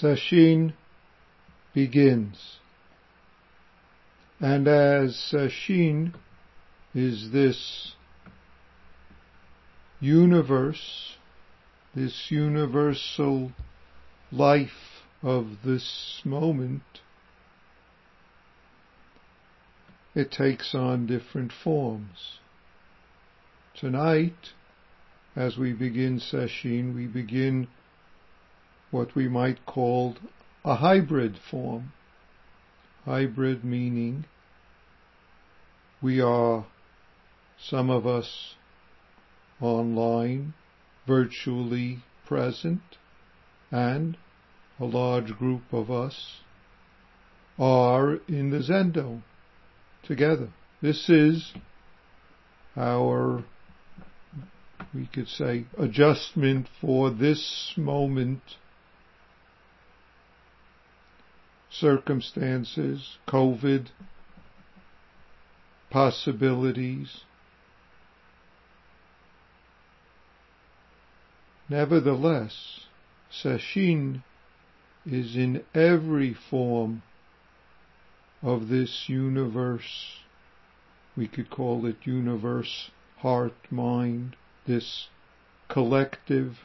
Sesshin begins. And as Sesshin is this universe, this universal life of this moment, it takes on different forms. Tonight, as we begin Sesshin, we begin what we might call a hybrid form. Hybrid meaning we are, some of us, online, virtually present, and a large group of us are in the Zendo together. This is our, we could say, adjustment for this moment circumstances, COVID, possibilities. Nevertheless, Sesshin is in every form of this universe. We could call it universe, heart, mind, this collective,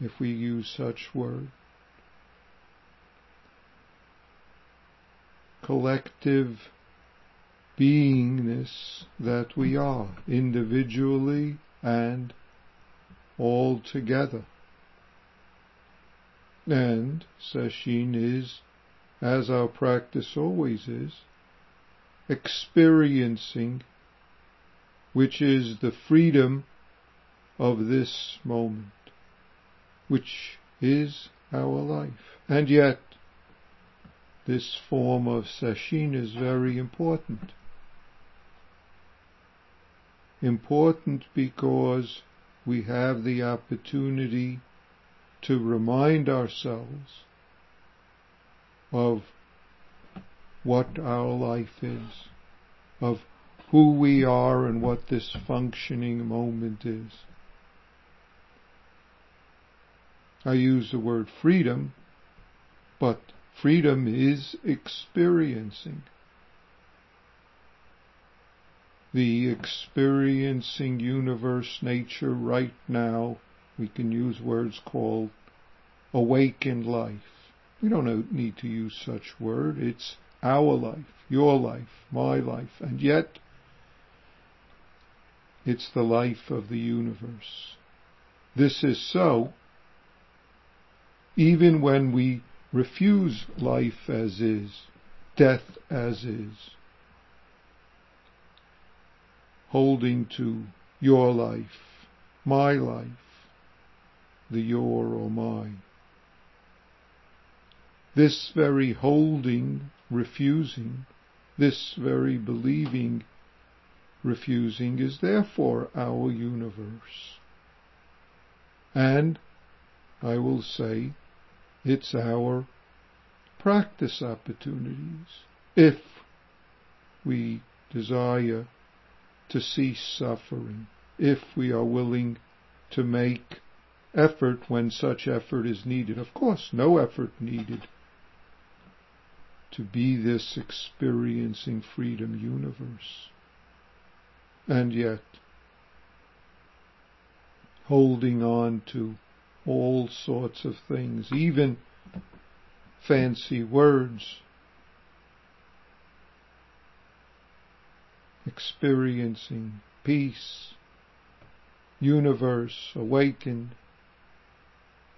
if we use such word. Collective beingness that we are, individually and all together. And Sesshin is, as our practice always is, experiencing, which is the freedom of this moment, which is our life. And yet, this form of sesshin is very important. Important because we have the opportunity to remind ourselves of what our life is, of who we are and what this functioning moment is. I use the word freedom, but Freedom is experiencing. The experiencing universe nature right now, we can use words called awakened life. We don't need to use such word. It's our life, your life, my life, and yet it's the life of the universe. This is so even when we refuse life as is, death as is, holding to your life, my life, the your or my. This very holding, refusing, this very believing, refusing is therefore our universe. And, I will say, it's our practice opportunities if we desire to cease suffering, if we are willing to make effort when such effort is needed. Of course, no effort needed to be this experiencing freedom universe. And yet, holding on to all sorts of things, even fancy words, experiencing peace, universe, awakened.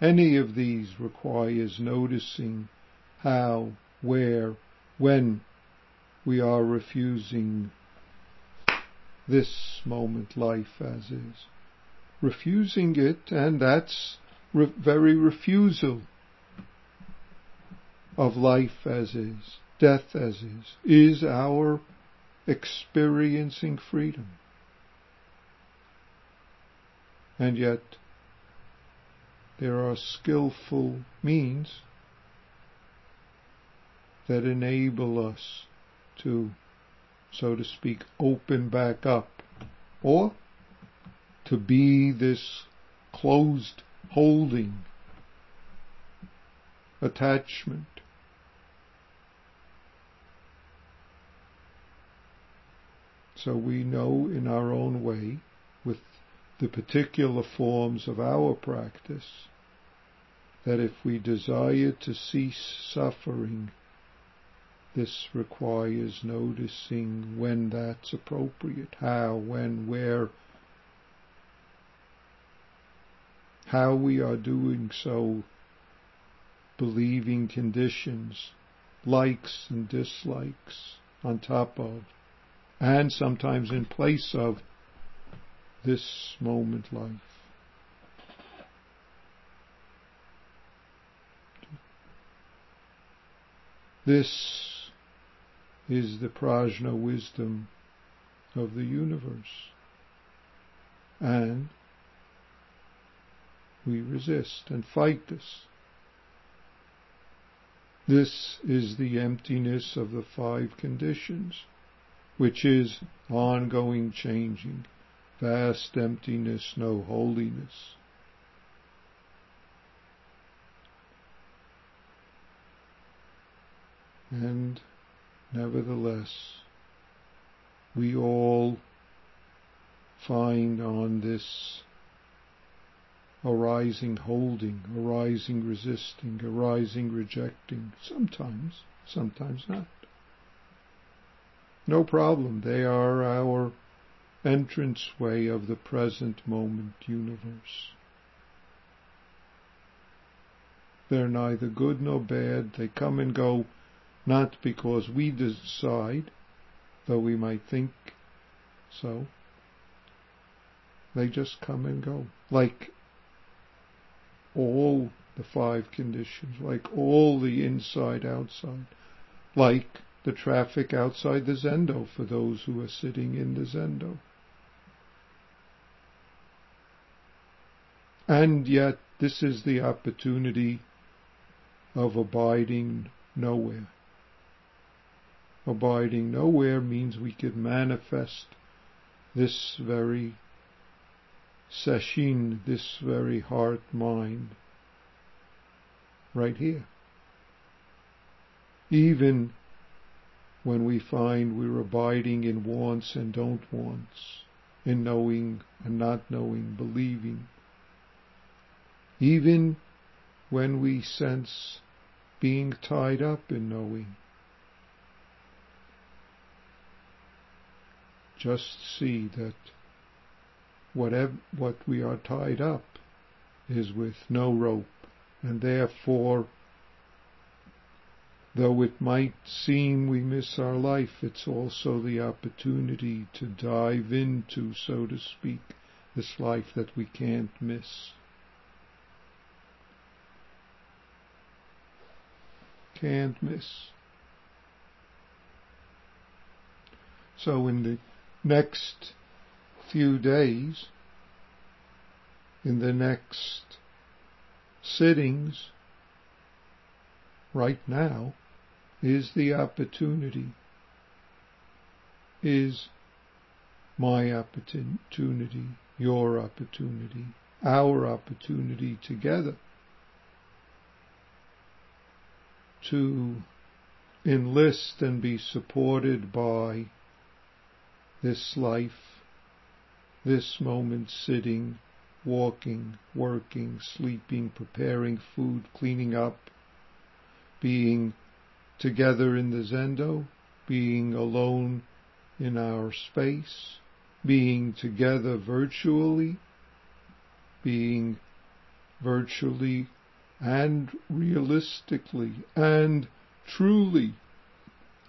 Any of these requires noticing how, where, when we are refusing this moment life as is. Refusing it, and that's re- very refusal of life as is, death as is, is our experiencing freedom. And yet, there are skillful means that enable us to, so to speak, open back up, or to be this closed holding attachment. So we know in our own way, with the particular forms of our practice, that if we desire to cease suffering, this requires noticing when that's appropriate, how, when, where, how we are doing so, believing conditions, likes and dislikes on top of, and sometimes in place of this moment life. This is the prajna wisdom of the universe. And we resist and fight this. This is the emptiness of the five conditions which is ongoing changing, vast emptiness, no holiness. And nevertheless, we all find on this arising holding, arising resisting, arising rejecting, sometimes, sometimes not. No problem. They are our entranceway of the present moment universe. They're neither good nor bad. They come and go not because we decide, though we might think so. They just come and go. Like all the five conditions, like all the inside outside, like the traffic outside the zendo for those who are sitting in the zendo. And yet this is the opportunity of abiding nowhere. Abiding nowhere means we could manifest this very sesshin, this very heart mind, right here. Even when we find we're abiding in wants and don't wants, in knowing and not knowing, believing. Even when we sense being tied up in knowing. Just see that whatever what we are tied up is with no rope, and therefore Though it might seem we miss our life, it's also the opportunity to dive into, so to speak, this life that we can't miss. Can't miss. So in the next few days, in the next sittings, right now, is the opportunity, is my opportunity, your opportunity, our opportunity together to enlist and be supported by this life, this moment sitting, walking, working, sleeping, preparing food, cleaning up, being together in the Zendo, being alone in our space, being together virtually, being virtually and realistically and truly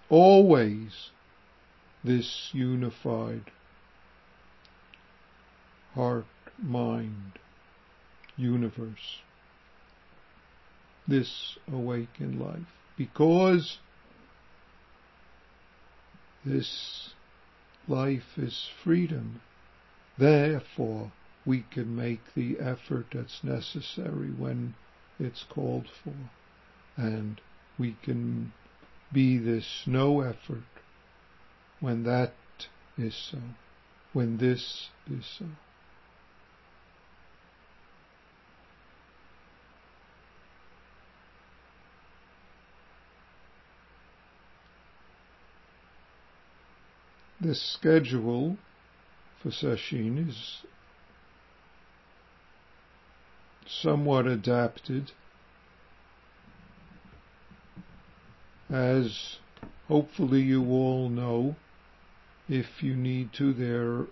always this unified heart, mind, universe, this awakened life because this life is freedom. Therefore, we can make the effort that's necessary when it's called for. And we can be this no effort when that is so, when this is so. The schedule for sesshin is somewhat adapted as hopefully you all know if you need to there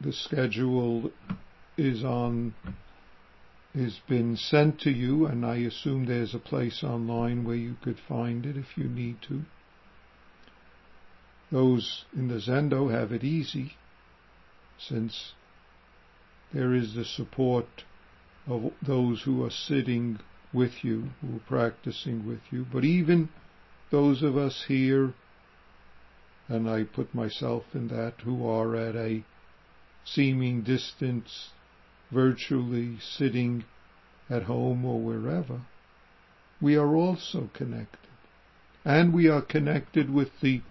the schedule is on has been sent to you and I assume there's a place online where you could find it if you need to. Those in the Zendo have it easy since there is the support of those who are sitting with you, who are practicing with you, but even those of us here, and I put myself in that, who are at a seeming distance, virtually sitting at home or wherever, we are also connected. And we are connected with the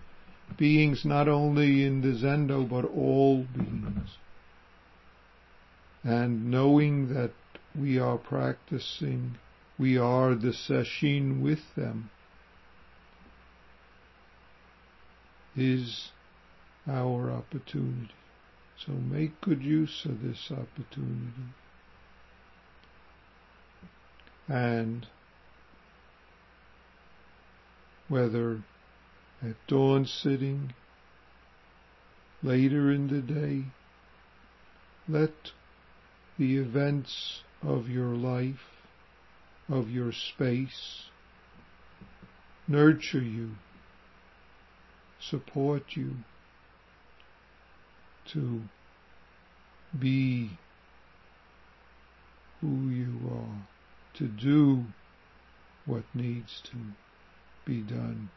beings not only in the Zendo, but all beings. And knowing that we are practicing, we are the sesshin with them, is our opportunity. So make good use of this opportunity. And whether at dawn sitting, later in the day, let the events of your life, of your space, nurture you, support you to be who you are, to do what needs to be done,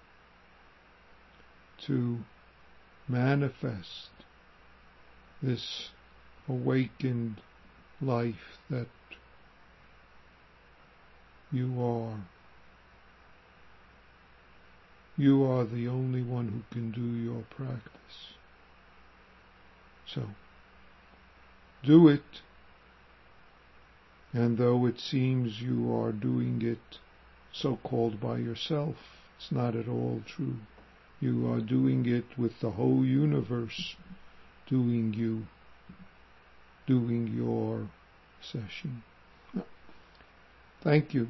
to manifest this awakened life that you are. You are the only one who can do your practice. So, do it, and though it seems you are doing it so-called by yourself, it's not at all true. You are doing it with the whole universe doing you, doing your session. Thank you.